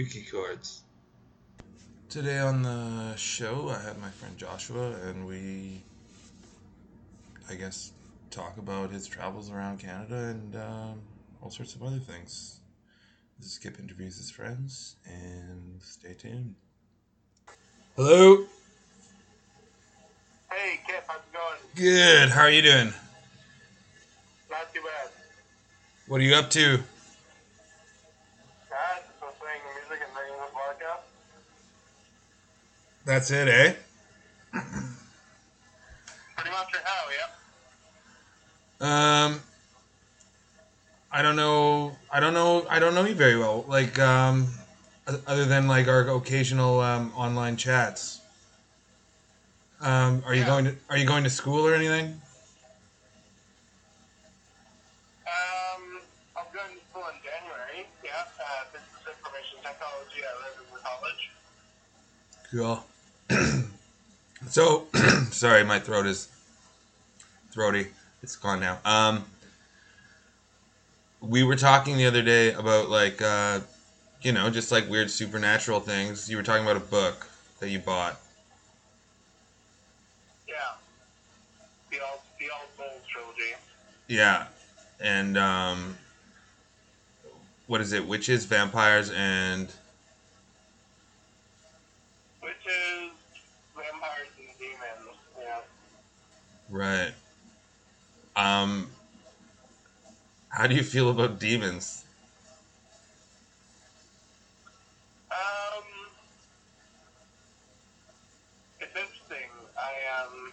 Yuki chords. Today on the show, I had my friend Joshua, and we, I guess, talk about his travels around Canada and um, all sorts of other things. This is Skip interviews his friends, and stay tuned. Hello. Hey, Kip, how's it going? Good. How are you doing? Not too bad. What are you up to? That's it, eh? Pretty much right now, yep. Um, I don't know. I don't know. I don't know you very well. Like, um, other than like our occasional um, online chats. Um, are you Yeah. going to Are you going to school or anything? Um, I'm going to school in January, yeah, uh, Business Information Technology at River College. Sorry, my throat is throaty. It's gone now. Um, we were talking the other day about like, uh, you know, just like weird supernatural things. You were talking about a book that you bought. Yeah. The All, the All Souls trilogy. Yeah, and um, what is it? Witches, vampires, and Witches, vampires, and demons, yeah. Right. Um, how do you feel about demons? Um, it's interesting. I um,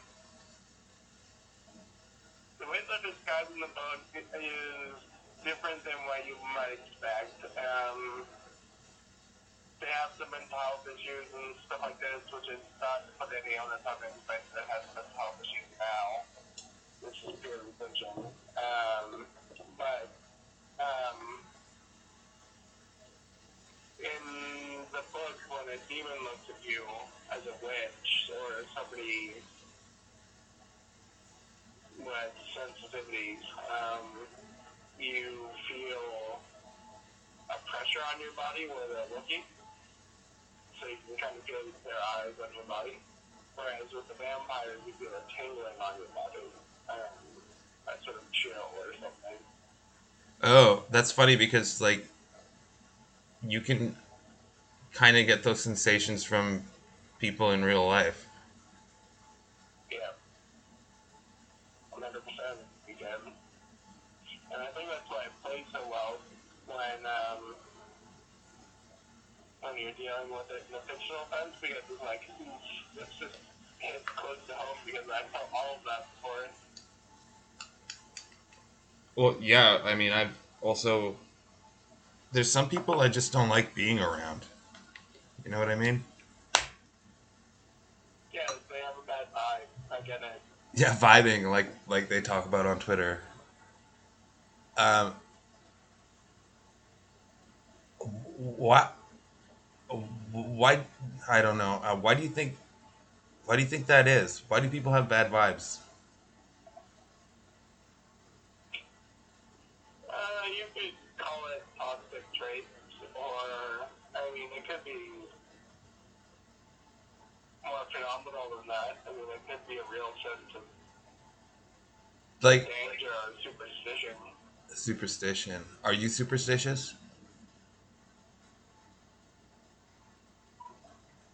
the way they're the book is different than what you might expect. Um, they have some mental health issues and stuff like this, which is not to put any onus on anybody that has mental health issues now, which is purely fiction. Um, but um, in the book, when a demon looks at you as a witch or somebody with sensitivities, um, you feel a pressure on your body where they're looking. So you can kind of feel their eyes on your body. Whereas with the vampires, you feel a tingling on your body. Um, a sort of chill or something. Oh, that's funny because like you can kind of get those sensations from people in real life. When you're dealing with it in a fictional sense because it's like, it's just hits close to home because I felt all of that before. Well, yeah, I mean, I've also there's some people I just don't like being around. You know what I mean? Yeah, they have a bad vibe. I get it. Yeah, vibing like like they talk about on Twitter. Um, what? Why? I don't know. Uh, why do you think? Why do you think that is? Why do people have bad vibes? Uh, you could call it toxic traits, or, I mean, it could be more phenomenal than that. I mean, it could be a real sense of Like danger or superstition. superstition. Are you superstitious?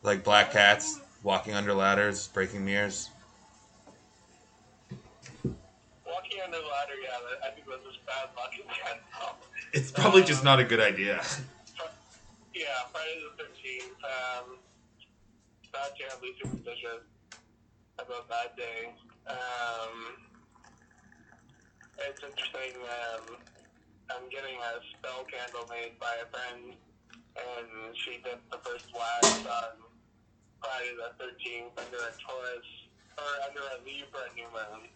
Like black cats walking under ladders, breaking mirrors. Walking under the ladder, yeah, I think that's just bad luck in general. It's probably just not a good idea. Yeah, Friday the 13th, um, not terribly superstitious about that day. Um, it's interesting, um, I'm getting a spell candle made by a friend, and she did the first wax on Friday the 13th under a Taurus, or under a Libra new moon.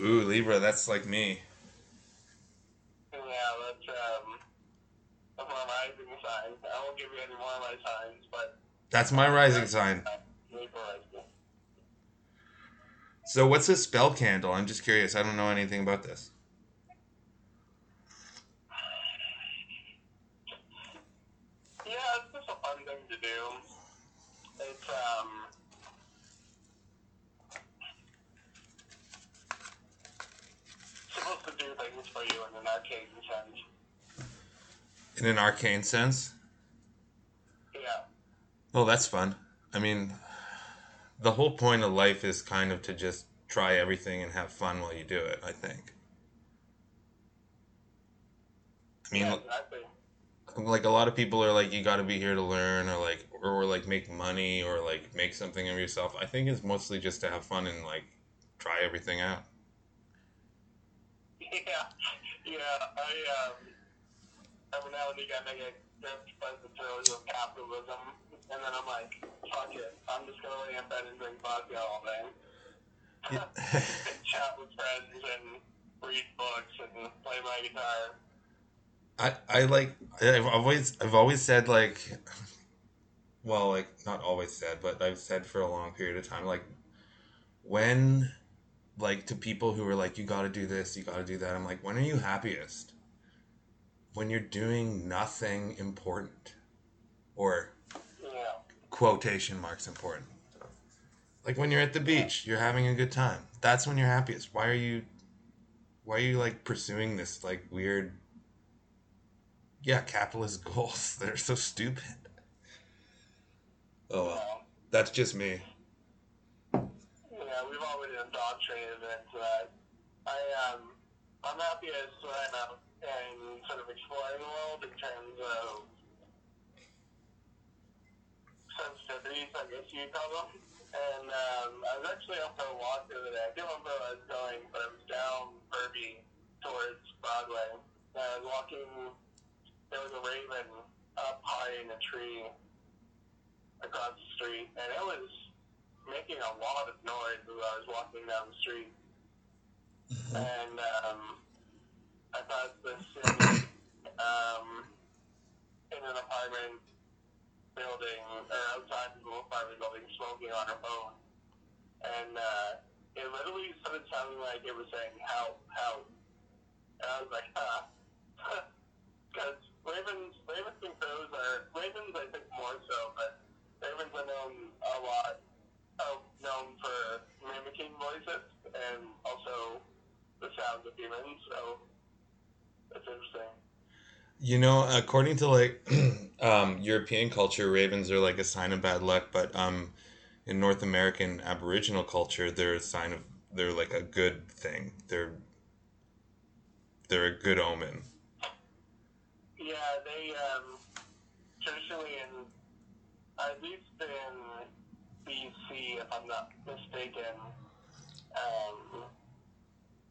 Ooh, Libra, that's like me. Yeah, that's, um, that's my rising sign. I won't give you any more of my signs, but That's my rising sign. So what's a spell candle? I'm just curious. I don't know anything about this. Yeah, it's just a um, supposed to do things for you in an arcane sense. In an arcane sense? Yeah. Well, that's fun. I mean, the whole point of life is kind of to just try everything and have fun while you do it, I think. I mean, yeah, exactly like a lot of people are like, you got to be here to learn, or like, or like make money, or like make something of yourself. I think it's mostly just to have fun and like try everything out. Yeah, yeah. I um, every now and again I get gripped by the throes of capitalism, and then I'm like, fuck it, I'm just gonna lay in bed and drink vodka all day, and chat with friends and read books and play my guitar. I, I like I've always I've always said like well like not always said but I've said for a long period of time like when like to people who are like you got to do this you got to do that I'm like when are you happiest? When you're doing nothing important or quotation marks important. Like when you're at the beach you're having a good time. That's when you're happiest. Why are you why are you like pursuing this like weird yeah capitalist goals they're so stupid oh well that's just me yeah, we've already indoctrinated into that. I um, I'm happiest when I'm out and sort of exploring the world in terms of sensitivities, I guess you'd call them. And um, I was actually up for a walk the other day. I can't remember where I was going, but I was down Burby towards Broadway. And I was walking, there was a raven up high in a tree across the street, and it was making a lot of noise as I was walking down the street. And um, I passed this lady um, in an apartment building, or outside of an apartment building, smoking on her phone. And uh, it literally started sounding like it was saying, help, help. And I was like, huh. Because ravens, ravens and crows are, ravens I think more so, but ravens are known a lot, are known for mimicking voices and also the sounds of humans, so it's interesting. you know according to like um european culture ravens are like a sign of bad luck but um in north american aboriginal culture they're a sign of they're like a good thing they're they're a good omen Yeah, they um, traditionally in at least in BC, if I'm not mistaken, um,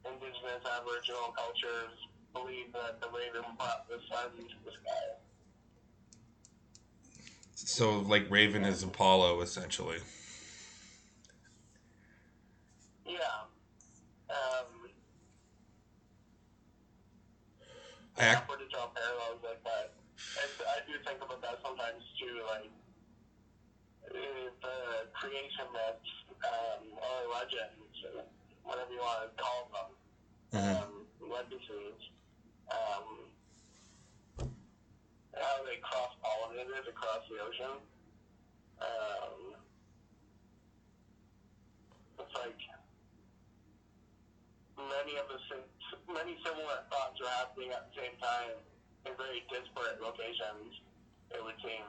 indigenous Aboriginal cultures believe that the raven brought the sun to the sky. So like Raven is Apollo essentially. Yeah. Um, I ac- to draw parallels like that. And I do think about that sometimes too, like the creation myths um, or legends, or whatever you want to call them, Mhm. um, legacies, um, how they cross pollinated across the ocean. Um, it's like many of the many similar thoughts are happening at the same time in very disparate locations. It would seem.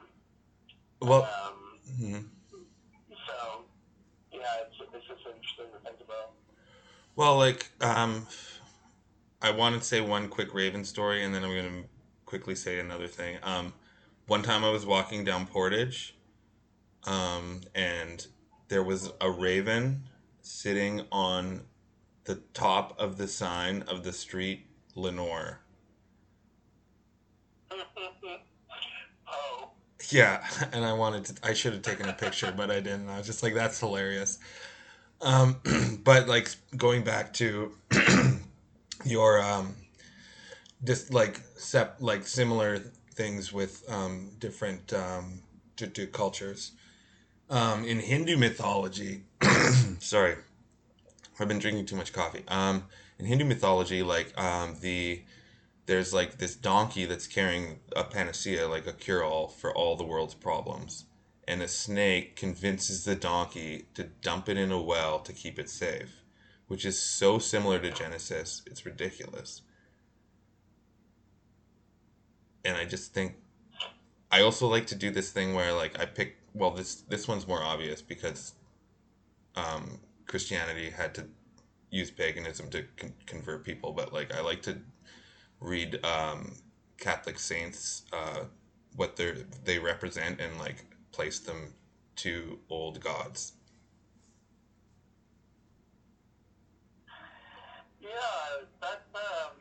well, Um, mhm. so, yeah, it's, it's just interesting to think about. well, like um, I want to say one quick Raven story, and then I'm gonna quickly say another thing. Um, one time I was walking down Portage, um, and there was a raven sitting on the top of the sign of the street Lenore. oh, Yeah, and I wanted to. I should have taken a picture, but I didn't. I was just like, "That's hilarious." Um, but like going back to your um, just like sep like similar things with um, different um, to, to cultures. Um, in Hindu mythology, sorry, I've been drinking too much coffee. Um, in Hindu mythology, like um, the there's like this donkey that's carrying a panacea, like a cure all for all the world's problems. And a snake convinces the donkey to dump it in a well to keep it safe, which is so similar to Genesis, it's ridiculous. and I just think I also like to do this thing where like I pick well this this one's more obvious because um, Christianity had to use paganism to con- convert people, but like I like to read um, Catholic saints uh, what they they represent and like place them to old gods. Yeah, that's um,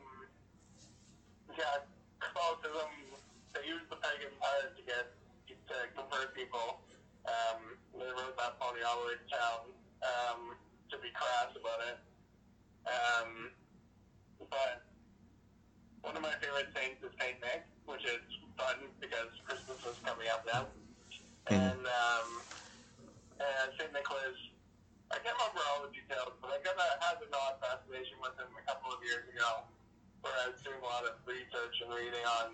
yeah, Catholicism. They use the pagan power to get to convert people. Um, they wrote that pony all the way to um, to be crass about it. Um, but one of my favorite saints is Saint Nick, which is fun because Christmas is coming up now. And um, and Saint Nicholas, I can't remember all the details, but I kind of had an odd fascination with him a couple of years ago, where I was doing a lot of research and reading on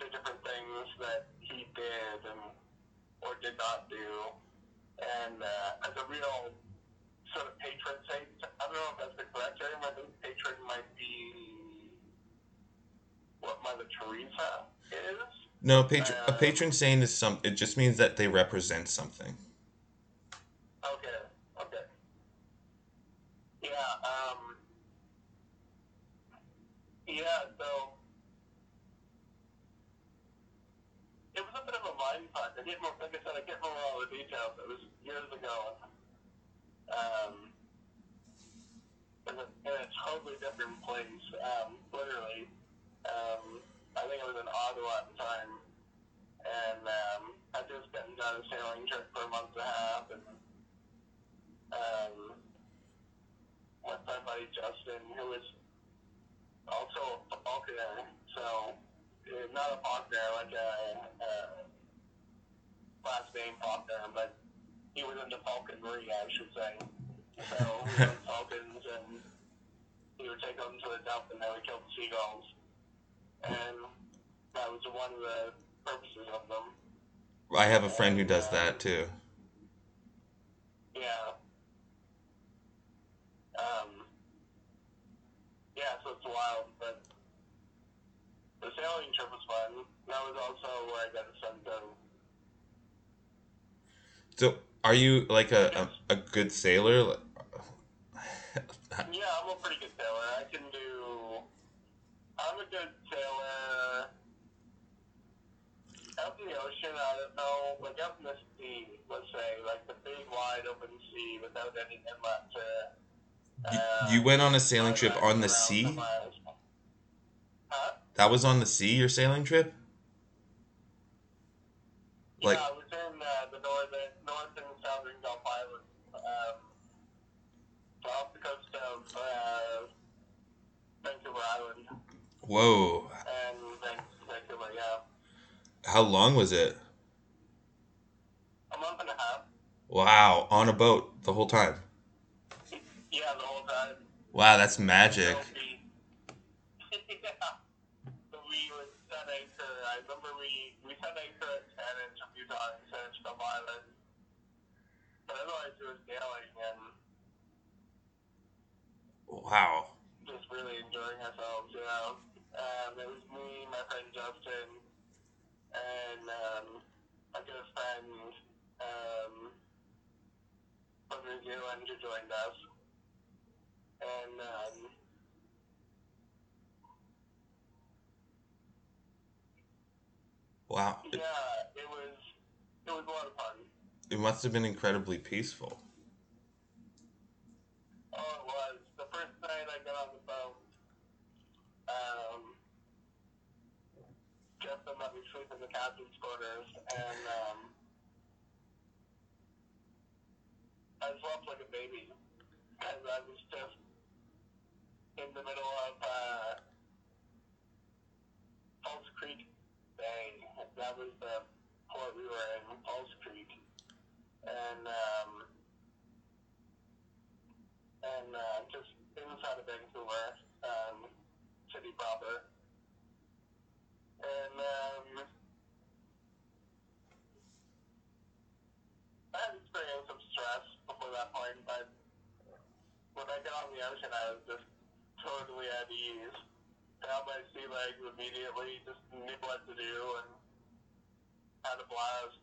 the different things that he did and or did not do. And uh, as a real sort of patron saint, I don't know if that's the correct term. I think patron might be what Mother Teresa is. No, patron a Uh, patron saint is some. It just means that they represent something. Okay, okay. Yeah, um, yeah, so it was a bit of a mind fuck. I didn't, like I said, I can't remember all the details. It was years ago. Um, in a, in a totally different place, um, literally. Um, I think I was in Ottawa at the time, and um, I'd just gotten done a sailing trip for a month and a half, and um, with my buddy Justin, who was also a falconer, so uh, not a falconer like a, a last name falconer, but he was into falconry, I should say. So we owned falcons, and he would take them to the dump, and then we killed the seagulls, and that was one of the purposes of them. I have a friend who does that too. Yeah. Um, yeah, so it's wild, but the sailing trip was fun. That was also where I got a sense of, So, are you like a, a, a good sailor? yeah, I'm a pretty good sailor. I can do, I'm a good sailor. Out in the ocean, I don't like out in the sea, let's say, like the big wide open sea without any inlet to. You, uh, you went on a sailing trip on the sea. Huh? That was on the sea. Your sailing trip? Like- yeah, I was in uh, the northern, north and southern Gulf Islands, um, off the coast of uh, Vancouver Island Whoa! and Vancouver. Yeah, How long was it? a month and a half. Wow! On a boat the whole time. Yeah, the whole time. Wow, that's magic. Yeah, we would set anchor. I remember we we set anchor at Saanich a few times, Saanich Gulf Island. But otherwise, was sailing and Wow. just really enjoying ourselves, you know. Um, it was me, my friend Justin, and um, a good friend um, from New Zealand who joined us. And um, Wow. Yeah, it was it was a lot of fun. it must have been incredibly peaceful. Oh, it was. The first night I got on the boat, um, Let me sleep in the captain's quarters, and um, I slept like a baby, because I was just in the middle of uh, False Creek Bay. That was the port we were in, False Creek, and um, and uh, just inside of Vancouver, um, city proper. And um, I had experienced some stress before that point, but when I got on the ocean, I was just totally at ease. found my sea legs immediately, just knew what to do and had a blast.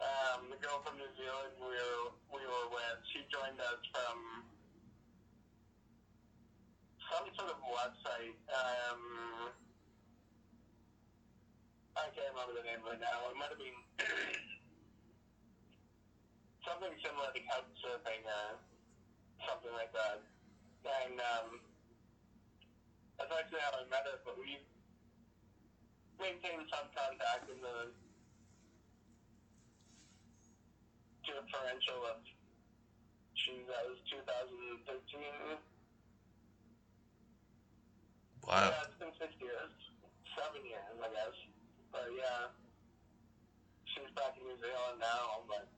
Um, the girl from New Zealand we were we were with, she joined us from some sort of website. Um, I can't remember the name right now. It might have been something similar to couchsurfing or something like that. And um, that's actually how I met her, but we maintained some contact in the differential of, geez, that was 2013. Wow. Yeah, it's been six years. Seven years, I guess. But yeah, she's back in New Zealand now, but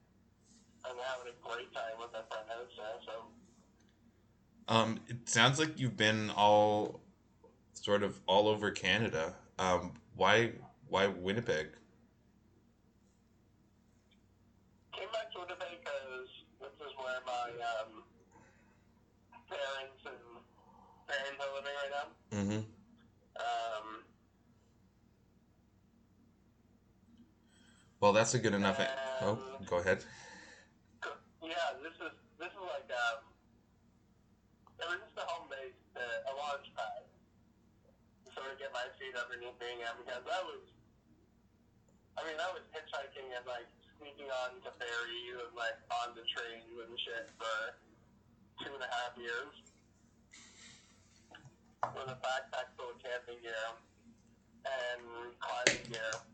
I'm having a great time with my friend out so. Um, it sounds like you've been all sort of all over Canada. Um, why why Winnipeg? Came back to Winnipeg because this is where my um, parents and parents are living right now. Mm-hmm. Um, Well, that's a good enough. oh, go ahead. yeah, this is this is like um, it was just a home base, uh, a launch pad, so to get my feet underneath me again because I was, I mean, I was hitchhiking and like sneaking on to ferries and like on the trains and shit for two and a half years with a backpack full of camping gear and climbing gear.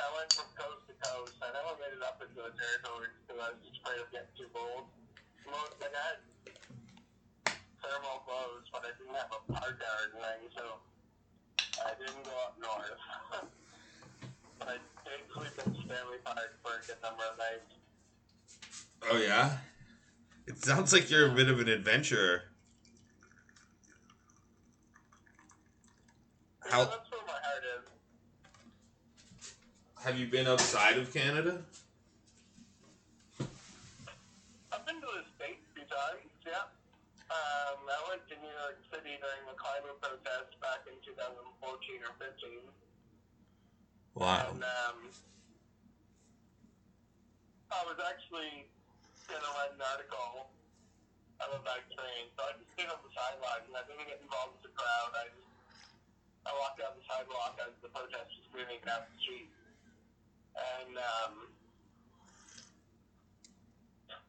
I went from coast to coast. I never made it up into the territories because I was just afraid of getting too bold. Most, like I had thermal clothes, but I didn't have a parka or anything, so I didn't go up north. but I did sleep in Stanley Park for a good number of nights. Oh yeah. It sounds like you're a bit of an adventurer. Yeah, that's where my heart is. Have you been outside of Canada? I've been to the States a few times, yeah. Um, I went to New York City during the climate protest back in 2014 or 15. Wow. And um, I was actually going to write an article about that train, so I just stayed on the sidelines and I didn't get involved with the crowd. I just I walked down the sidewalk as the protest was moving down the street. And um,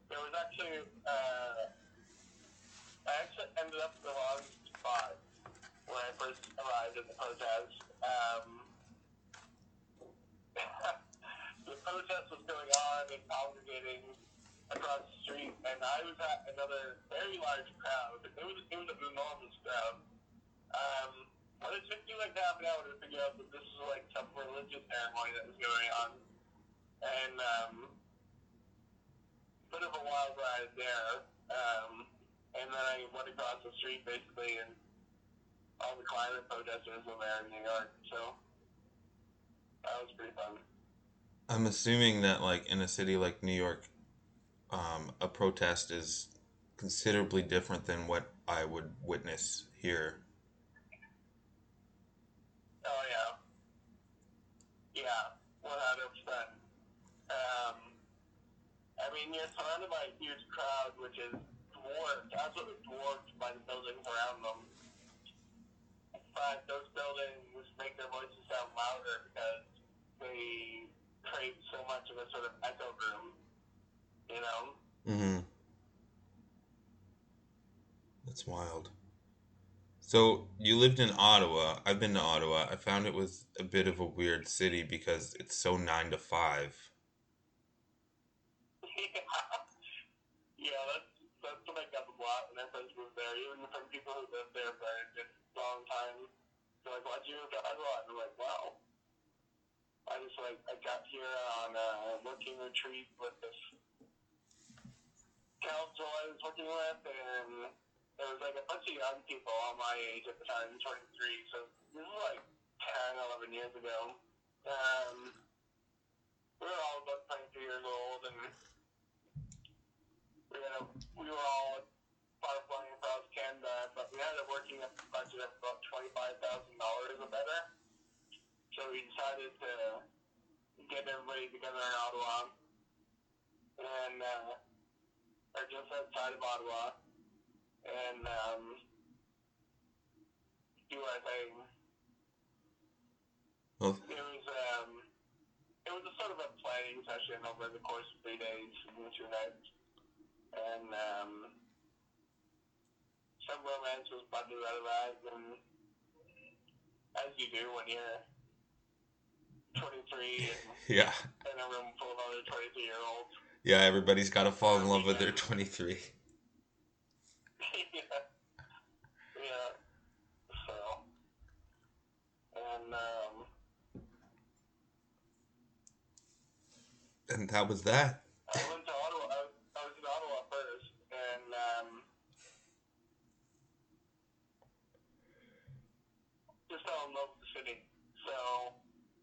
there was actually, uh, I actually ended up in the wrong spot when I first arrived at the protest. Um, the protest was going on and congregating across the street, and I was at another very large crowd. It was, it was an enormous crowd. Um, but it took me like half an hour to figure out that this was like some religious ceremony that was going on. And, um, bit of a wild ride there. Um, and then I went across the street basically, and all the climate protesters were there in New York. So that was pretty fun. I'm assuming that like in a city like New York, um, a protest is considerably different than what I would witness here. Oh yeah. Yeah, one hundred percent. Um, I mean, you're surrounded by a huge crowd, which is dwarfed, absolutely dwarfed by the buildings around them. But those buildings make their voices sound louder because they create so much of a sort of echo room. You know? Mm-hmm. That's wild. So you lived in Ottawa. I've been to Ottawa. I found it was a bit of a weird city because it's so nine to five. yeah, that's that's what I got when moved there. Even from people who lived there for a long time, like, "Why'd you move to Ottawa?" And like, "Wow." I just like I got here on a working retreat with this council I was working with, and like a bunch of young people all my age at the time, 23. So this is like 10, 11 years ago. Um, we were all about 22 years old, and we had we were all far flying across Canada, but we had a working a budget of about twenty-five thousand dollars or better. So we decided to get everybody together in Ottawa, and uh, or just outside of Ottawa, and um, do our thing. Well, It was um, it was a sort of a planning session over the course of three days and two nights, and um, some romance was budded out of that, and as you do when you're 23 and yeah, in a room full of other 23 year olds. yeah. Everybody's got to fall in love with their 23. Yeah. Yeah. So. And, um, And that was that. I went to Ottawa. I was, I was in Ottawa first, and um, just fell in love with the city. So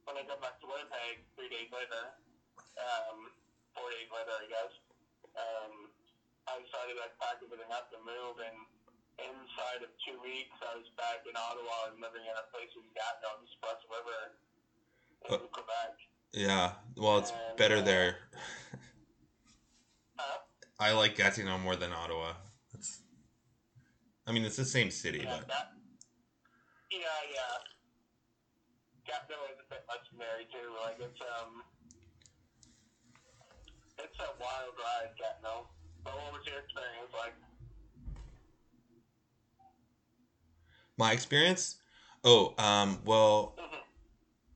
when I got back to Winnipeg three days later, um, four days later, I guess, um, I decided I'd pack everything up and move. And inside of two weeks, I was back in Ottawa and living in a place in Gatineau, just across the river in Uh, Quebec. Yeah. Well, it's better there. Huh? I like Gatineau more than Ottawa. It's. I mean, it's the same city, Yeah, but that, yeah, yeah. Gatineau is a bit legendary too. Like it's um, it's a wild ride, Gatineau. But what was your experience like? my experience. Oh, um. Well, Mhm.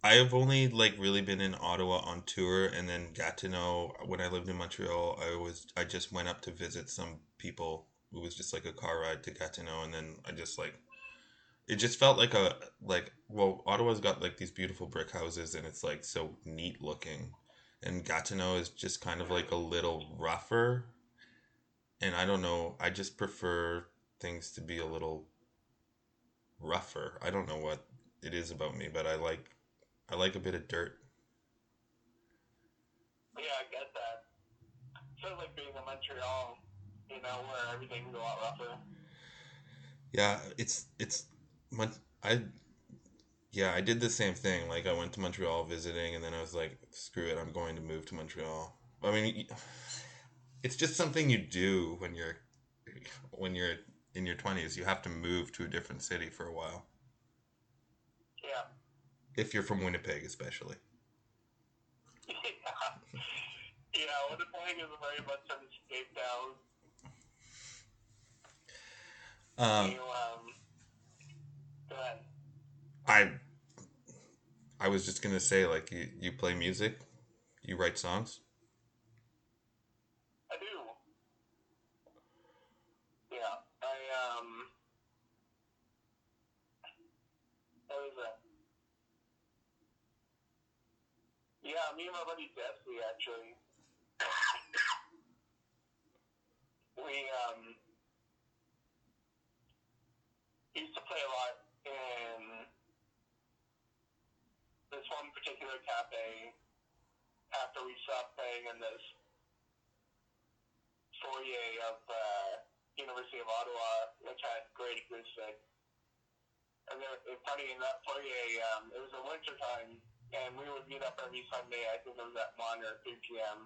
I have only like really been in Ottawa on tour, and then Gatineau. When I lived in Montreal, I was I just went up to visit some people. It was just like a car ride to Gatineau, and then I just like. It just felt like a like well Ottawa's got like these beautiful brick houses and it's like so neat looking, and Gatineau is just kind of like a little rougher. And I don't know, I just prefer things to be a little rougher. I don't know what it is about me, but I like I like a bit of dirt. Yeah, I get that. Sort of like being in Montreal, you know, where everything's a lot rougher. Yeah, it's it's I yeah, I did the same thing. Like I went to Montreal visiting and then I was like, screw it, I'm going to move to Montreal. I mean, it's just something you do when you're when you're in your 20s. You have to move to a different city for a while. Yeah. If you're from Winnipeg especially. yeah. Yeah, Winnipeg is very much an escape town. Um you, um, go ahead. I I was just going to say like you you play music? You write songs? I do. Yeah, I um. What is that? Yeah, me and my buddy Jesse actually. we um used to play a lot in this one particular cafe after we stopped playing in this foyer of uh, University of Ottawa, which had great acoustic. And it's funny, in that foyer, it was the winter time, and we would meet up every Sunday. I think it was at 1 or 3 p.m.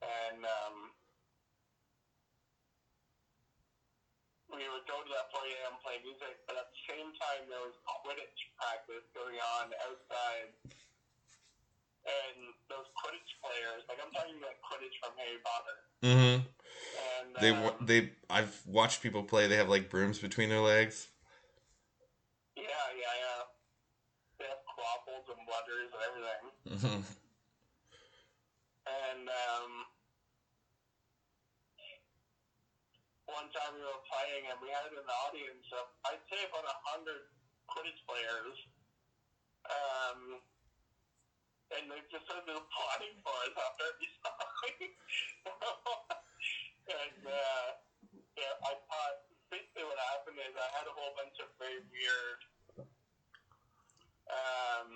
And um, we would go to that foyer and play music, but at the same time, there was Quidditch practice going on outside. And those Quidditch players, like I'm talking like Quidditch from Harry Potter. Mhm. And They um, they I've watched people play. They have like brooms between their legs. Yeah, yeah, yeah. They have quaffles and bludgers and everything. Mhm. And um, one time we were playing and we had an audience of, I'd say about a hundred Quidditch players. Um, and they just started applauding for us after every song. and uh, yeah, I thought basically what happened is I had a whole bunch of very weird, um,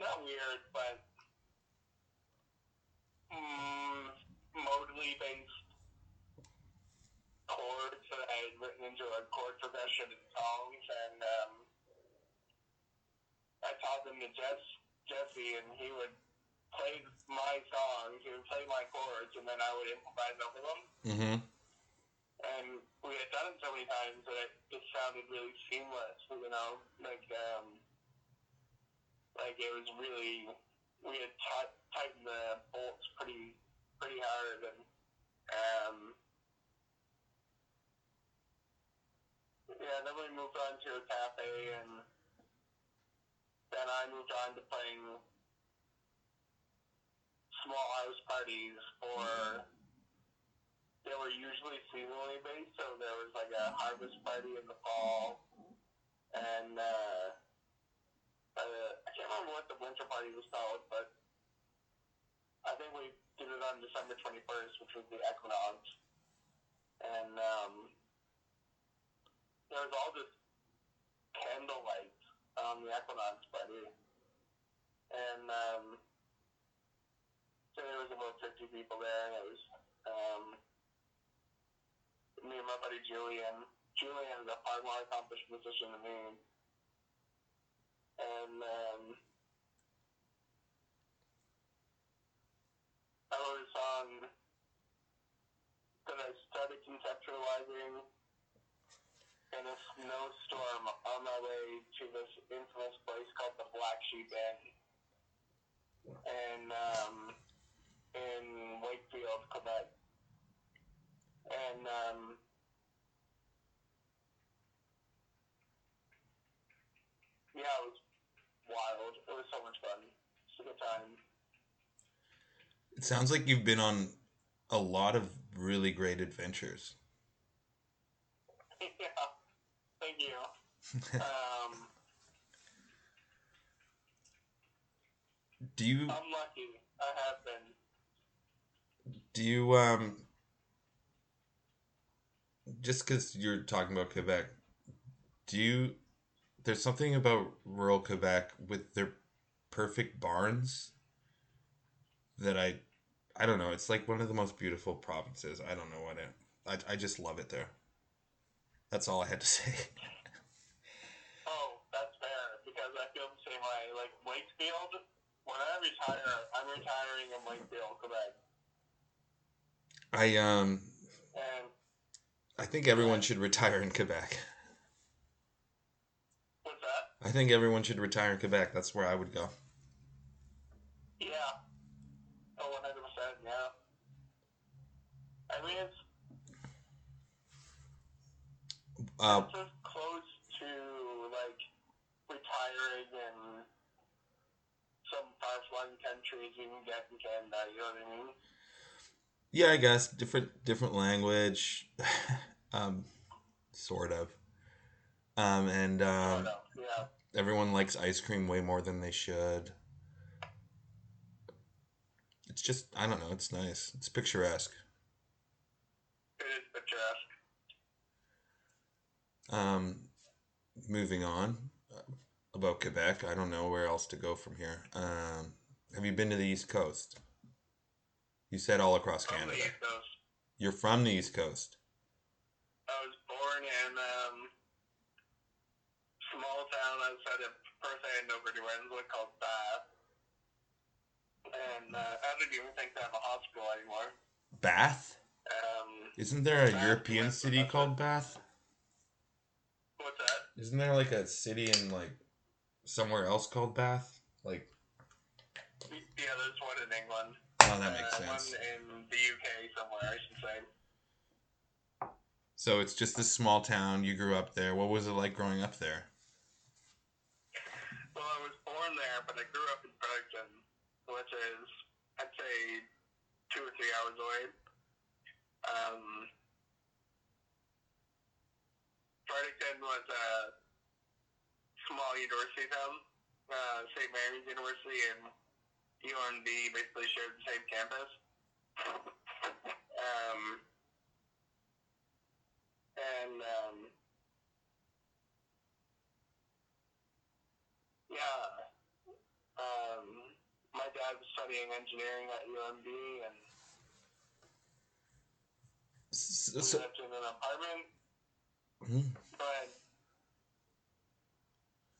not weird, but mm, modally based chords that I had written into a chord progression in songs, and um, I taught them to Jess, Jesse, and he would play my songs, he would play my chords, and then I would improvise over them. Mm-hmm. And we had done it so many times that it just sounded really seamless, you know, like um, like it was really we had t- tightened the bolts pretty pretty hard, and um, yeah, then we moved on to a cafe, and then I moved on to playing small house parties for. They were usually seasonally based, so there was like a harvest party in the fall, and uh, uh, I can't remember what the winter party was called, but I think we did it on December 21st, which was the equinox. And um, there was all this candlelight on the equinox party. And um, there was about 50 people there, and it was um, me and my buddy Julian. Julian is a far more accomplished musician than me. And um, I wrote a song that I started conceptualizing in a snowstorm on my way to this infamous place called the Black Sheep Inn. And um, in Wakefield, Quebec. And um, yeah, it was wild. It was so much fun. It's a good time. It sounds like you've been on a lot of really great adventures. yeah, thank you. Um, Do you I'm lucky. I have been. Do you um just because you're talking about Quebec, do you there's something about rural Quebec with their perfect barns that I I don't know. It's like one of the most beautiful provinces. I don't know what it. I I just love it there. That's all I had to say. Oh, that's because I feel the same way. Like Wakefield, when I retire, I'm retiring in Wakefield, Quebec, I um and I think everyone should retire in Quebec. what's that? I think everyone should retire in Quebec. That's where I would go. Yeah. Oh, 100%, yeah. I mean, it's, Uh, it's as close to, like, retiring in some far-flung countries you can get in Canada, you know what I mean? Yeah, I guess different different language, um, sort of. Um, and um, yeah. everyone likes ice cream way more than they should. It's just I don't know. It's nice. It's picturesque. It is picturesque. Um, moving on uh, about Quebec. I don't know where else to go from here. Um, have you been to the East Coast? You said all across From the Canada. East Coast. You're from the East Coast. I was born in um, small town outside of Perth Andover, New Brunswick called Bath. And uh, I don't even think they have a hospital anymore. Bath? Um, Isn't there a Bath, European West city Africa. called Bath? what's that? Isn't there like a city in like somewhere else called Bath? Like Yeah, there's one in England. Oh, that makes uh, sense. One in the UK somewhere, I should say. So it's just this small town. You grew up there. What was it like growing up there? Well, I was born there, but I grew up in Fredericton, which is, I'd say, two or three hours away. Um, Fredericton was a small university town, uh, St. Mary's University and UNB basically shared the same campus. Um, and um, yeah, um, my dad was studying engineering at UNB, and So, We so, lived in an apartment, Hmm. but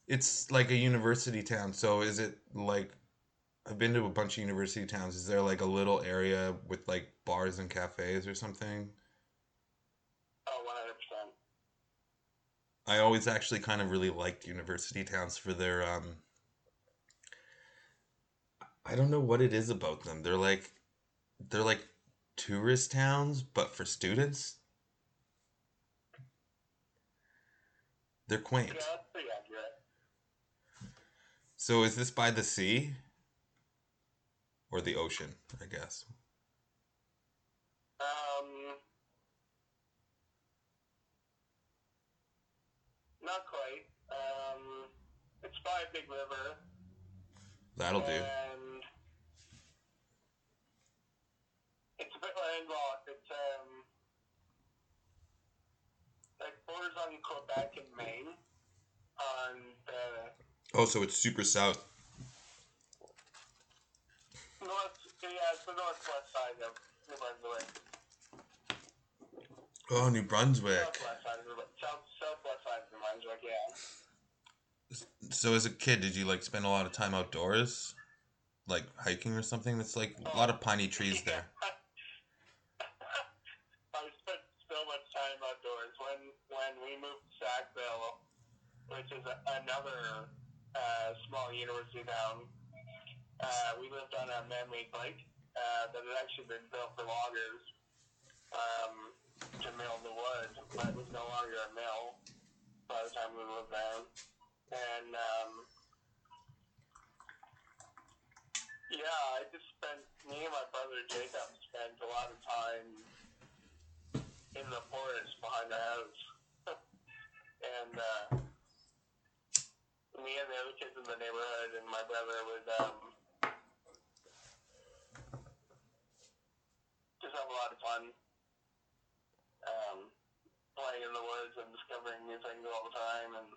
it's like a university town. So is it like I've been to a bunch of university towns. Is there like a little area with like bars and cafes or something? oh, one hundred percent. I always actually kind of really liked university towns for their um I don't know what it is about them. They're like they're like tourist towns but for students. They're quaint. Yeah, that's pretty accurate. So is this by the sea or the ocean, I guess? Um, not quite. Um, it's by a big river. That'll do. And it's a bit landlocked. It's um, like borders on Quebec and Maine. On the Oh, so it's super south. north, yeah, it's the northwest side of New Brunswick. Oh, New Brunswick. Southwest side of New Brunswick. South, southwest side of New Brunswick, yeah. So as a kid, did you like spend a lot of time outdoors? Like hiking or something? That's like a lot of piney trees there. I spent so much time outdoors. When when we moved to Sackville, which is another uh, small university town, uh, we lived on a man-made lake uh, that had actually been built for loggers um, to mill the wood, but it was no longer a mill by the time we moved there. And um, yeah, I just spent me and my brother Jacob spent a lot of time in the forest behind the house, and uh, me and the other kids in the neighborhood and my brother would um, just have a lot of fun um, playing in the woods and discovering new things all the time and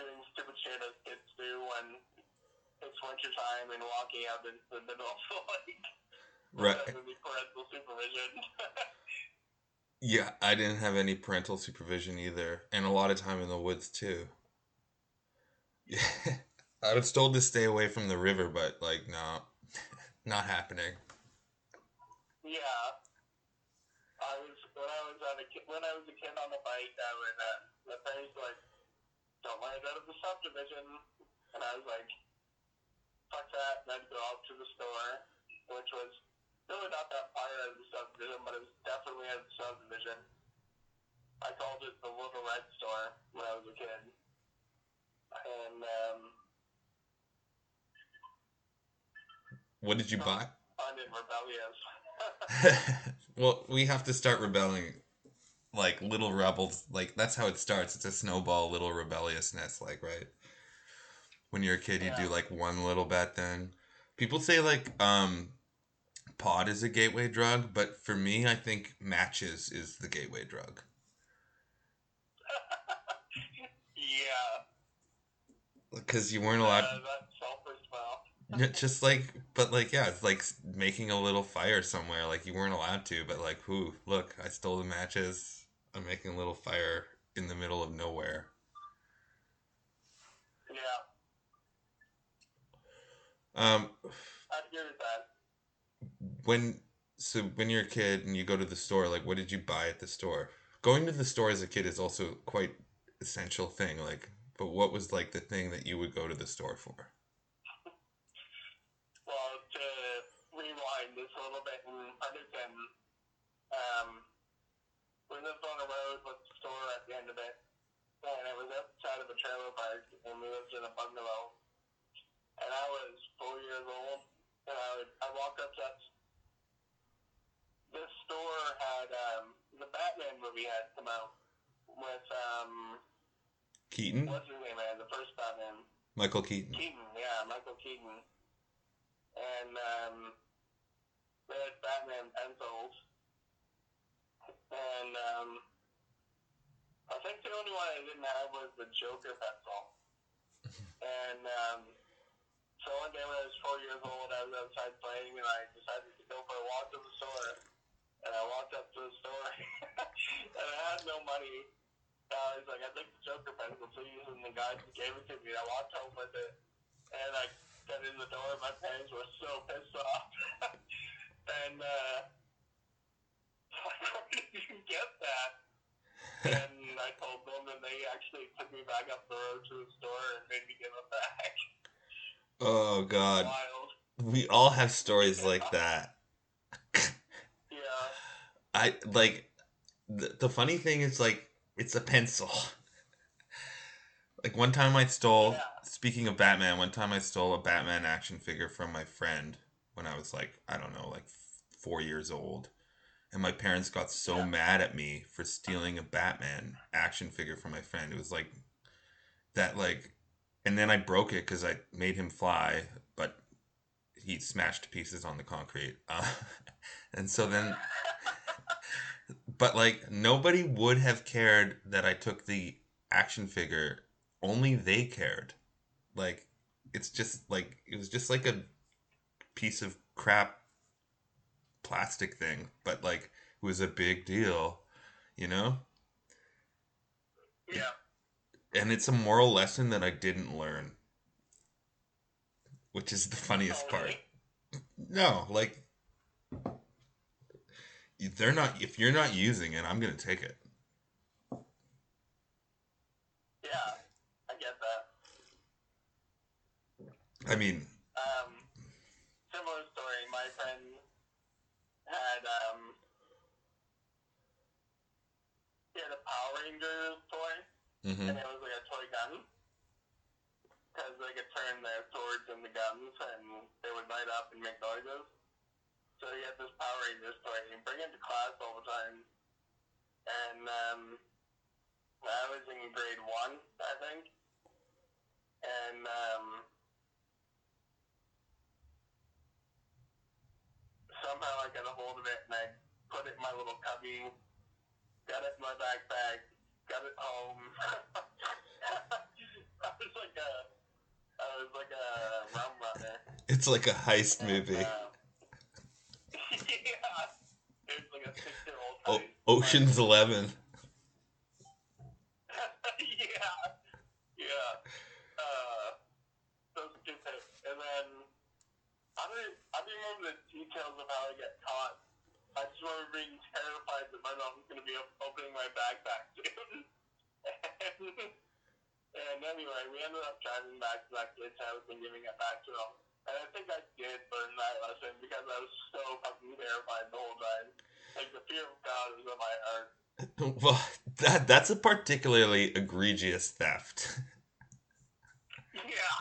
doing stupid shit as kids do when it's winter time and walking out into the middle of the lake. Right. Parental supervision. Yeah, I didn't have any parental supervision either, and a lot of time in the woods too. Yeah, I was told to stay away from the river, but like, no, not happening. Yeah. I was when I was on a kid, when I was a kid on the bike, I would uh, my parents were like, "Don't let it out of the subdivision," and I was like, "Fuck that!" And I'd go out to the store, which was really not that far out of the subdivision, but it was definitely out of the subdivision. I called it the Little Red Store when I was a kid, and um, What did you buy? I'm in rebellious. well, we have to start rebelling, like little rebels. Like that's how it starts. It's a snowball, little rebelliousness. Like right, when you're a kid, you do like one little bet. Then people say like um, pot is a gateway drug, but for me, I think matches is the gateway drug. yeah. Because you weren't allowed. Uh, that sulfur smell. Yeah, just like but like yeah it's like making a little fire somewhere like you weren't allowed to but like whoo look i stole the matches. I'm making a little fire in the middle of nowhere. Yeah, um I agree with that. when so when you're a kid and you go to the store like what did you buy at the store? Going to the store as a kid is also quite essential thing like but what was like the thing that you would go to the store for Well, to rewind this a little in um, we lived on a road with a store at the end of it, and it was outside of a trailer park, and we lived in a bungalow. And I was four years old, and I would I walk up to that. This store had um, the Batman movie had come out with um, keaton what's his name, man, the first Batman. michael keaton Keaton, yeah, Michael Keaton. And um, they had Batman pencils. And um, I think the only one I didn't have was the Joker pencil. And um, so one day when I was four years old, I was outside playing and I decided to go for a walk to the store. and I walked up to the store, and I had no money. I was like, I'd like the Joker pencil, please, and the guy gave it to me. I walked home with it, and I got in the door, and my parents were so pissed off. and, uh, where did you get that? and I told them, and they actually took me back up the road to the store and made me give it back. Oh God, Wild. we all have stories like that. Yeah. I like the, the funny thing is like it's a pencil. like one time I stole Yeah. speaking of Batman, one time I stole a Batman action figure from my friend when I was like, I don't know, like 4 years old. And my parents got so Yeah. mad at me for stealing a Batman action figure from my friend. It was like that like and then I broke it cuz I made him fly, but he smashed to pieces on the concrete. Uh, and so then but like nobody would have cared that I took the action figure. Only they cared. Like it's just like it was just like a piece of crap plastic thing, but like it was a big deal, you know? Yeah. And it's a moral lesson that I didn't learn. Which is the funniest Oh, part. really? No, like they're not if you're not using it, I'm going to take it. Yeah. I get that. I mean, Um, similar story. My friend had um, he had a Power Rangers toy, mhm. and it was like a toy gun. Because they could turn their swords into guns, and they would light up and make noises. So he had this Power Rangers toy, and he'd bring it to class all the time. And um, I was in grade one, I think. And um, somehow I got a hold of it and I put it in my little cubby, got it in my backpack, got it home. I was like a, I was like a rum runner. it's like a heist And, movie. uh, yeah, it was like a six-year-old. O- heist. Ocean's 11. yeah, yeah. Uh, so stupid. And then I don't, I don't remember the details of how I got caught. I just remember being terrified that my mom was going to be opening my backpack soon. and, and anyway, we ended up driving back to that kid's house and giving it back to him. And I think I did learn that lesson because I was so fucking terrified the whole time. Like the fear of God was in my heart. Well, that that's a particularly egregious theft. Yeah.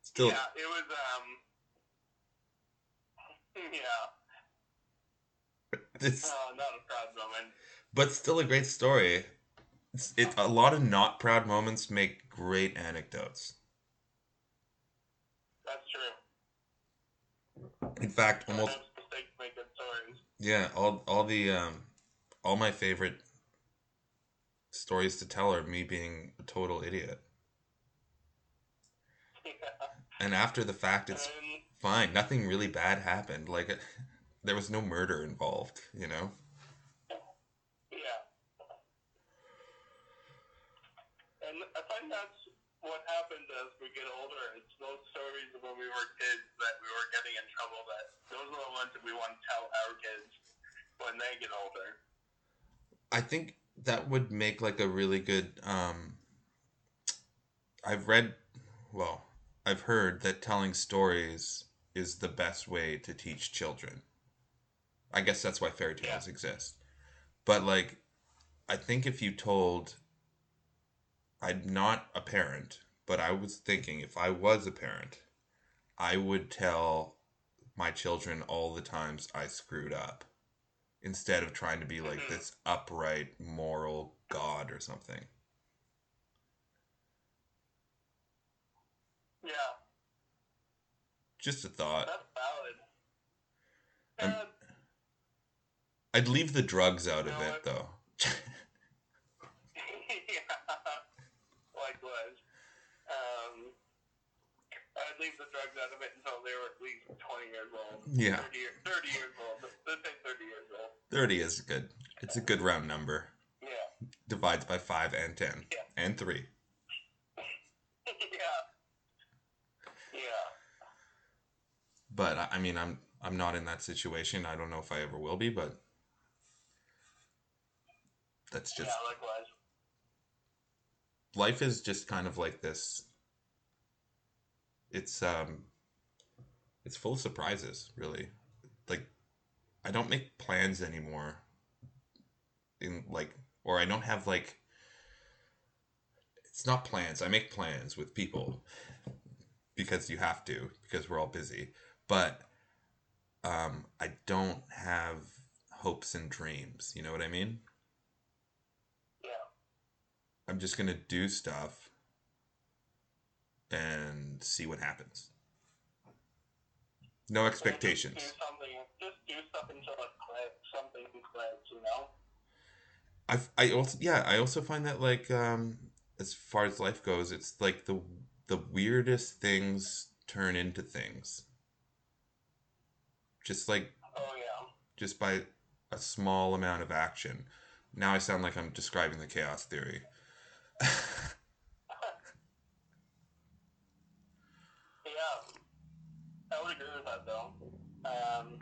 Still, Yeah, it was um Yeah. it's Uh, not a proud moment. but still a great story. It's, it a lot of not proud moments make great anecdotes. That's true. In fact, almost Sometimes mistakes make good stories. yeah, all all the um all my favorite stories to tell are me being a total idiot. Yeah. And after the fact it's fine. Nothing really bad happened. Like there was no murder involved, you know? yeah. And I find that's what happened as we get older. It's those stories of when we were kids that we were getting in trouble that those are the ones that we want to tell our kids when they get older. I think that would make like a really good um I've read well, I've heard that telling stories is the best way to teach children. I guess that's why fairy tales exist. But like I think if you told I'm not a parent, but I was thinking if I was a parent, I would tell my children all the times I screwed up instead of trying to be like Mhm. this upright moral god or something. Yeah, Just a thought. that's valid. Yeah, I'd leave the drugs out of it though. yeah, likewise. Um, I'd leave the drugs out of it until they were at least 20 years old. Yeah. 30, year- 30 years old. Let's say 30 years old. 30 is good. It's a good round number. Yeah. Divides by 5 and 10. Yeah. And 3. yeah. Yeah. But I mean, I'm I'm not in that situation. I don't know if I ever will be, but that's just yeah, likewise. life is just kind of like this. It's um it's full of surprises, really. Like I don't make plans anymore. In like or I don't have like it's not plans. I make plans with people because you have to because we're all busy. But um I don't have hopes and dreams, you know what I mean? Yeah. I'm just gonna do stuff and see what happens. No expectations. Just do something. Just do stuff until it clicks. Something clicks, you know? I I also yeah I also find that like um as far as life goes, it's like the the weirdest things turn into things. Just like Oh, yeah. just by a small amount of action. Now I sound like I'm describing the chaos theory. Yeah. I would agree with that, though. Um,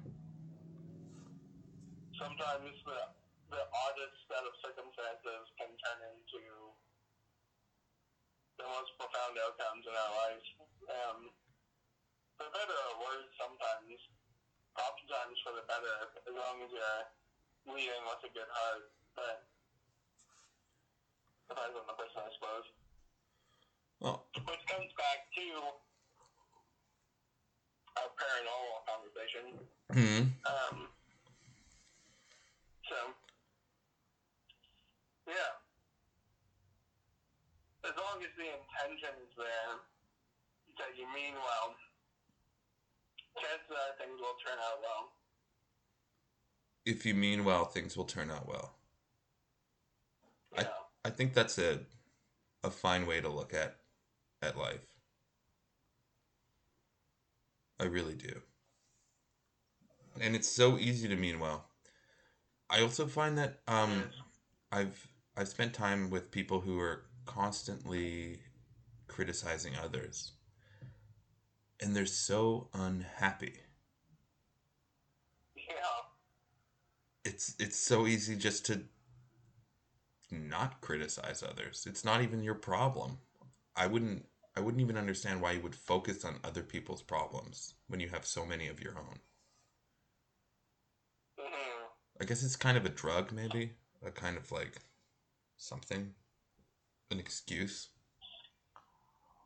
sometimes the, the oddest set of circumstances can turn into the most profound outcomes in our lives. Um, for better or worse, sometimes, oftentimes for the better, as long as you're leading with a good heart. But depends on the person, I suppose. well, Which comes back to our paranormal conversation. hmm, Um, so, yeah. As long as the intention is there, that you mean well, chances are things will turn out well. if you mean well, things will turn out well. You I- I think that's a a fine way to look at at life. I really do. And it's so easy to mean well. I also find that um I've I've spent time with people who are constantly criticizing others. And they're so unhappy. Yeah. It's it's so easy just to not criticize others. It's not even your problem. I wouldn't I wouldn't even understand why you would focus on other people's problems when you have so many of your own. hmm I guess it's kind of a drug maybe, a kind of like something an excuse.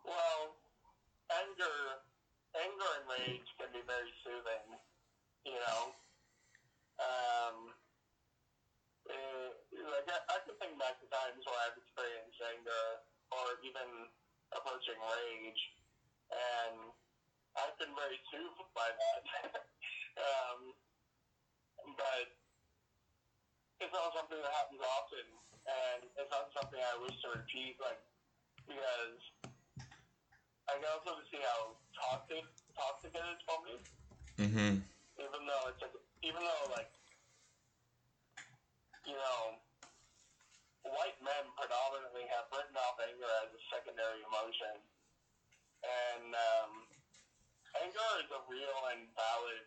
Well, anger, anger and rage can be very soothing. You know, um, eh, like I, I can think back to times where I've experienced anger or even approaching rage, and I've been very soothed by that. um, but it's not something that happens often, and it's not something I wish to repeat. Like because I can also see how toxic toxic it is me. Mm-hmm. Even though it's like, even though like, you know, white men predominantly have written off anger as a secondary emotion, and um, anger is a real and valid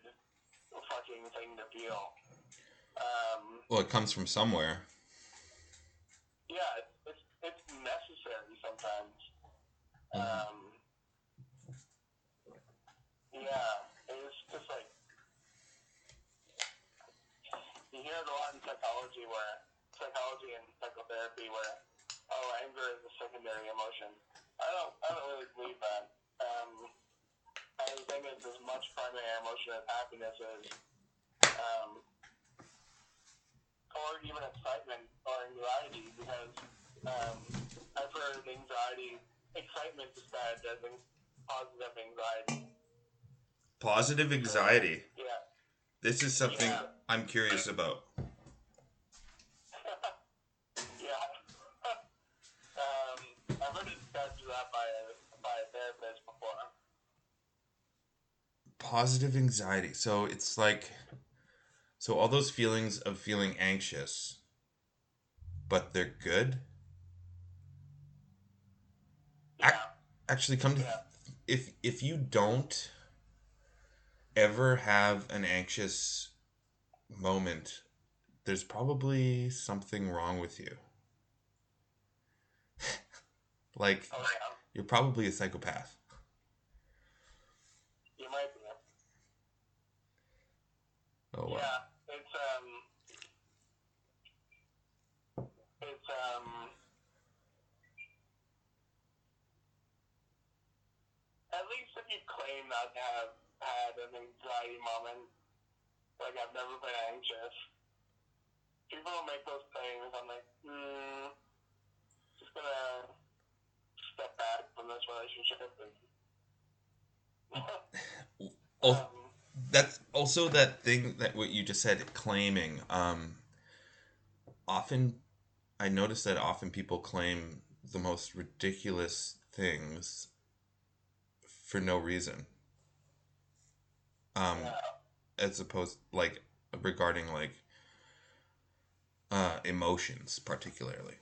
fucking thing to feel. Um, Well, it comes from somewhere. yeah, it's, it's, it's necessary sometimes. Um, yeah, it's just like you hear it a lot in psychology, where psychology and psychotherapy, where oh, anger is a secondary emotion. I don't, I don't really believe that. Um, I think it's as much primary emotion as happiness is, um, or even excitement or anxiety, because um, I've heard anxiety, excitement described as in positive anxiety. Positive anxiety. Yeah. This is something Yeah. I'm curious about. yeah. um, I've heard it described as that by a, by a therapist before. positive anxiety. So it's like, so all those feelings of feeling anxious, but they're good. Yeah. Actually, come to Yeah. if if you don't ever have an anxious moment, there's probably something wrong with you. like Oh, yeah. you're probably a psychopath. You might be. Oh wow. Yeah, it's um, it's um, at least if you claim not to have had an anxiety moment, like I've never been anxious. People make those claims. I'm like, hmm, just gonna step back from this relationship and. Oh, um, that's also that thing that what you just said claiming um often i notice that often people claim the most ridiculous things for no reason um as opposed like regarding like uh emotions particularly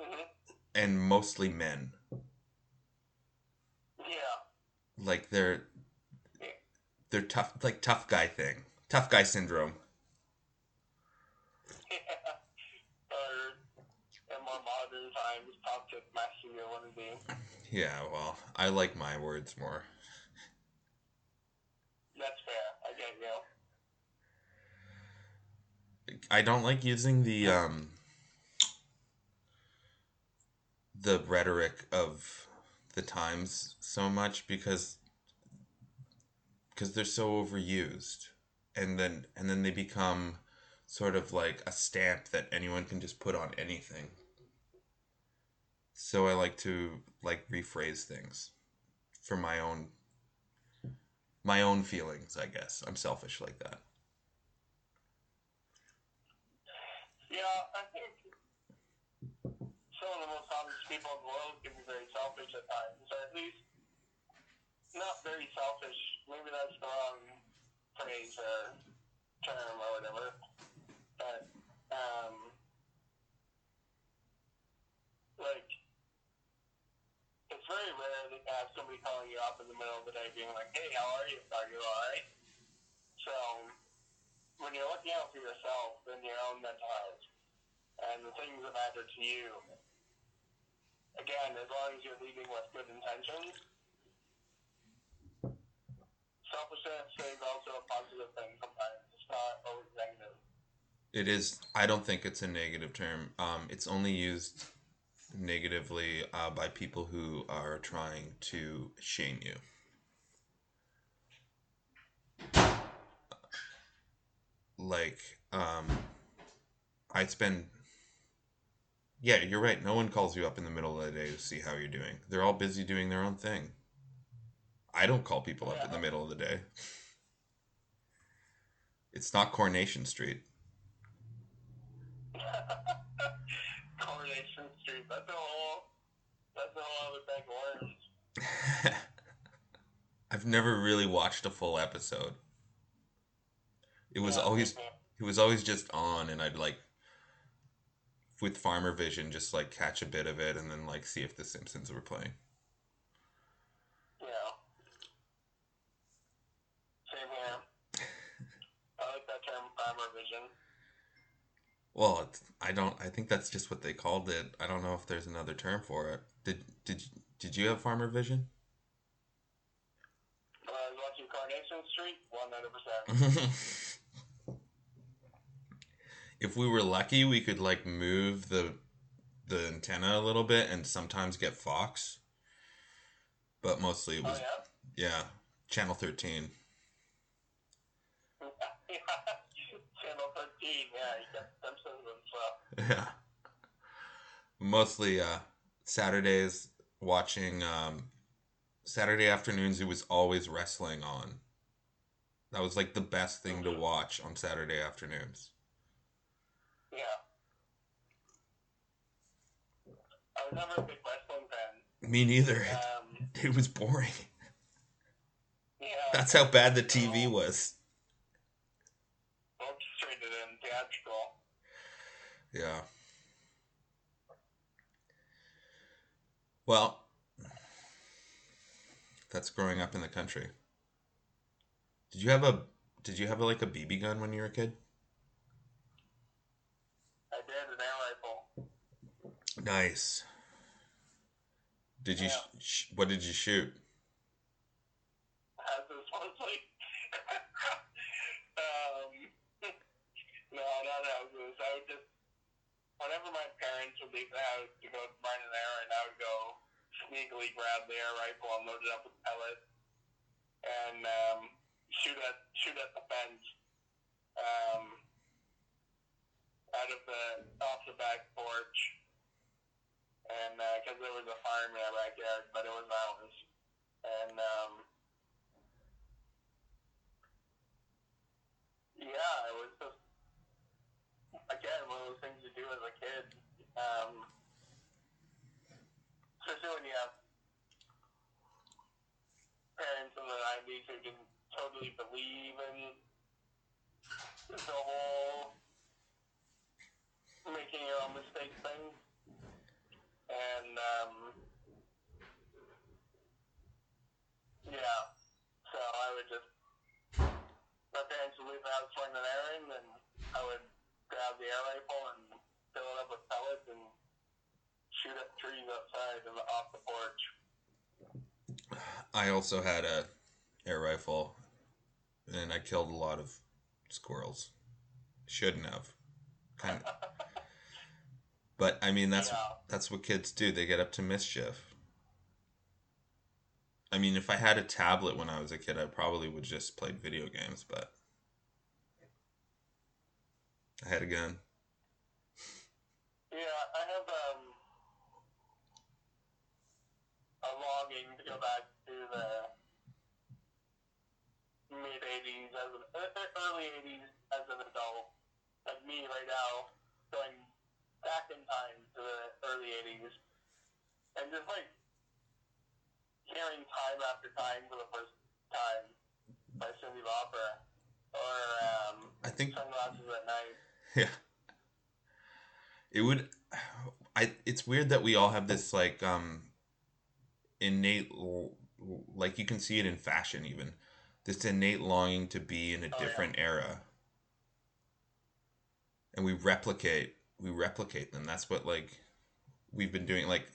Mhm. and mostly men Yeah. like they're they're tough like tough guy thing tough guy syndrome or in more modern times, toxic masculinity. yeah well i like my words more That's fair. I get you. I don't like using the um the rhetoric of the times so much because because they're so overused and then and then they become sort of like a stamp that anyone can just put on anything. So I like to like rephrase things for my own my own feelings, I guess. I'm selfish like that. Yeah, I think some of the most honest people in the world can be very selfish at times, or at least not very selfish. Maybe that's the wrong phrase or term or whatever. But, um, like, it's very rare to have somebody calling you up in the middle of the day being like, hey, how are you? Are you alright? So, when you're looking out for yourself and your own mental health and the things that matter to you, again, as long as you're leaving with good intentions, selfishness is also a positive thing sometimes. It's not always negative. It is. I don't think it's a negative term. Um, it's only used negatively uh, by people who are trying to shame you. Like, um, I spend. Yeah, you're right. No one calls you up in the middle of the day to see how you're doing. They're all busy doing their own thing. I don't call people up in the middle of the day. It's not Coronation Street. Coronation Street, that's a whole, that's whole other bag of worms. I've never really watched a full episode. It was Yeah, always it was always just on and I'd like with Farmer Vision just like catch a bit of it and then like see if the Simpsons were playing. Yeah. Same here. I like that term, farmer vision. Well, it's, I don't I think that's just what they called it. I don't know if there's another term for it. Did did did you have Farmer Vision? Uh, Was watching Coronation Street, 100%. if we were lucky, we could like move the the antenna a little bit and sometimes get Fox. But mostly it Oh, was yeah? yeah, channel 13. Channel 13, yeah, you got Simpsons and stuff. Yeah. Mostly uh Saturdays watching um Saturday afternoons it was always wrestling on. That was like the best thing to watch on Saturday afternoons. Yeah. I was never a big wrestling fan. Me neither. Um, It was boring. Yeah. That's how bad the TV was. Orchestrated and theatrical. Yeah. Well, that's growing up in the country. Did you have a did you have like a BB gun when you were a kid? I did an air rifle. Nice. Did you Yeah. sh- what did you shoot? Has this mostly. um, no, not houses. I would just, whenever my parents would leave the house to go find an errand, I would go sneakily grab the air rifle and load it up with pellets and um, shoot at shoot at the fence. Um, out of the off the back porch, and because there was a farm in our backyard, but it was ours, and um, yeah, it was just again one of those things you do as a kid, um, especially when you have parents in the '90s who didn't totally believe in the whole making your own mistakes thing. And, um, yeah, so I would just, my parents would leave the house for an errand, and I would grab the air rifle and fill it up with pellets and shoot at trees outside and off the porch. I also had a air rifle and I killed a lot of squirrels. Shouldn't have. Kind of. But I mean that's Yeah. that's what kids do. They get up to mischief. I mean, if I had a tablet when I was a kid, I probably would just play video games, but I had a gun. Yeah, I have um, a longing to go back to the mid '80s as an early '80s as an adult, like me right now, going back in time to the early '80s, and just like hearing "Time After Time" for the first time by Cyndi Lauper, or um, I think "Sunglasses at Night." Yeah. It would I it's weird that we all have this like um innate like you can see it in fashion even this innate longing to be in a Oh, yeah. different era and we replicate we replicate them that's what like we've been doing like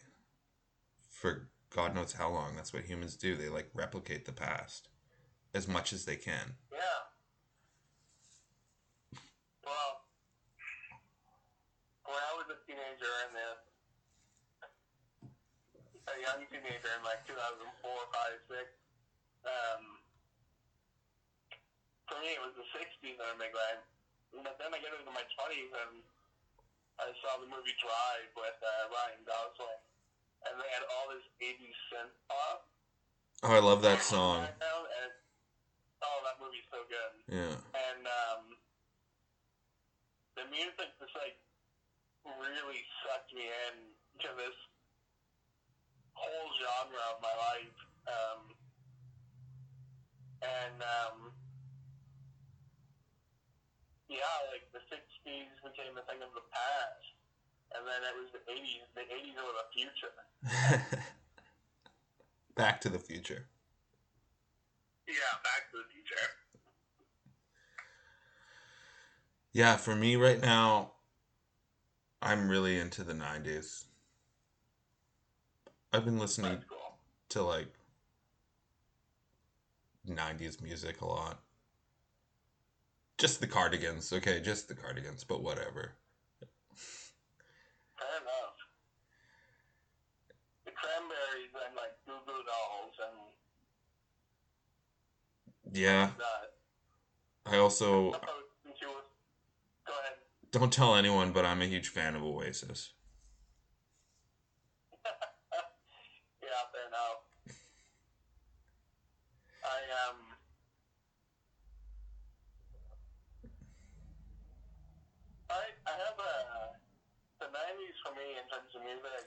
for god knows how long that's what humans do they like replicate the past as much as they can Yeah. Well, when I was a teenager and the a young teenager in like 2004, 5, 6, um, for me it was the 60s that I made glad. But then I get into my 20s and I saw the movie Drive with uh, Ryan Gosling. And they had all this 80s synth pop. oh i love that song And, oh, that movie's so good yeah and um, the music just like really sucked me in to this whole genre of my life. Um, and um, yeah, like the '60s became a thing of the past, and then it was the '80s. The '80s were the future. Back to the Future. Yeah, Back to the Future. Yeah, for me right now, I'm really into the 90s. I've been listening cool. to like 90s music a lot. Just the cardigans, okay, just the cardigans, but whatever. Fair enough. The cranberries and like Goo Goo Dolls and Yeah. I also Opposed to go ahead. don't tell anyone, but I'm a huge fan of Oasis. Yeah, fair enough. I um. I I have a the nineties for me in terms of music.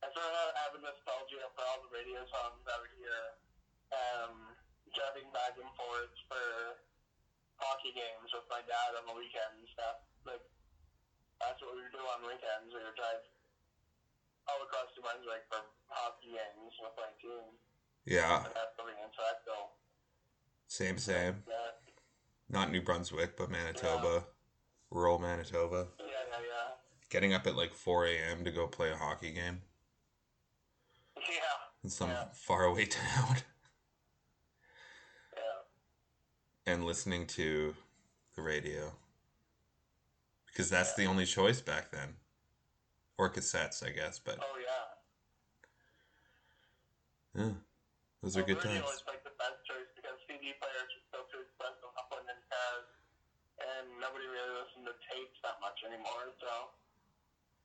I sort of have a nostalgia for all the radio songs I would hear um, driving back and forth for hockey games with my dad on the weekends. That like that's what we would do on weekends. We would drive all across New Brunswick for hockey games with my team. Yeah, And that's living in Sackville. same, same. Yeah, Not New Brunswick, but Manitoba, rural Manitoba. yeah, yeah, yeah. Getting up at like 4 a.m. to go play a hockey game Yeah, in some Yeah. faraway town yeah. and listening to the radio because that's the only choice back then, or cassettes, I guess. But Oh yeah. yeah, those are Well, good radio times. is like the best choice because CD players are still too expensive to put in and nobody really listens to tapes that much anymore. So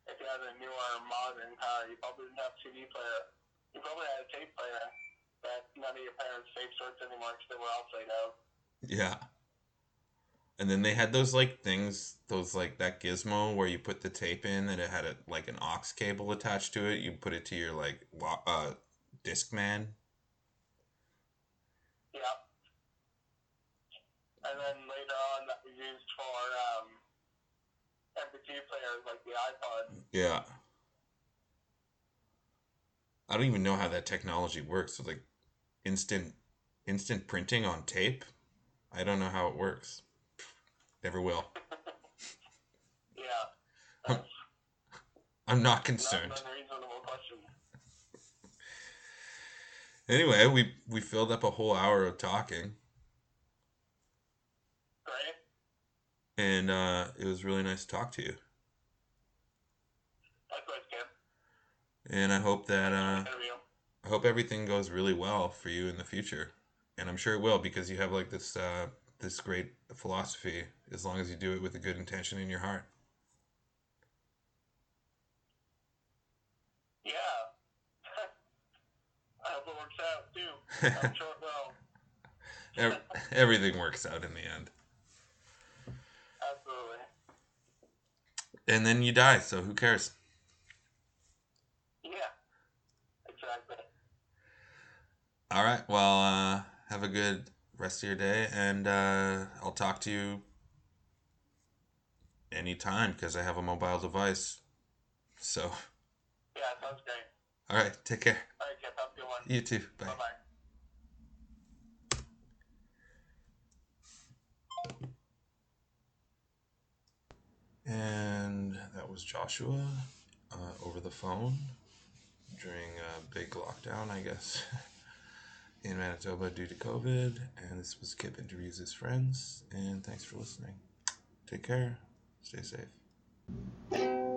if you had a newer modern car, you probably didn't have a CD player. You probably had a tape player, but none of your parents' tapes worked anymore because they were all played out. Yeah. And then they had those like things, those like that gizmo where you put the tape in and it had a like an aux cable attached to it. You put it to your like wa- uh Discman. Yeah. And then later on, that was used for um, MP3 players like the iPod. Yeah. I don't even know how that technology works. So like instant instant printing on tape. I don't know how it works. Never will. Yeah. That's I'm not concerned. an unreasonable question. Anyway, we we filled up a whole hour of talking Great. And uh it was really nice to talk to you. Likewise, Kim. And I hope that uh I hope everything goes really well for you in the future. And I'm sure it will because you have like this uh this great philosophy as long as you do it with a good intention in your heart. Yeah. I hope it works out too. I'm sure it will. Everything works out in the end. Absolutely. And then you die, so who cares? Yeah. Exactly. All right. Well, uh have a good rest of your day and uh I'll talk to you anytime because I have a mobile device. So, Yeah, sounds great. all right, take care. All right, Kim. Have a good one. You too. Bye. Bye And that was Joshua uh, over the phone during a big lockdown, I guess, in Manitoba due to COVID. And this was Kip interviews his friends. And thanks for listening. Take care. Stay safe.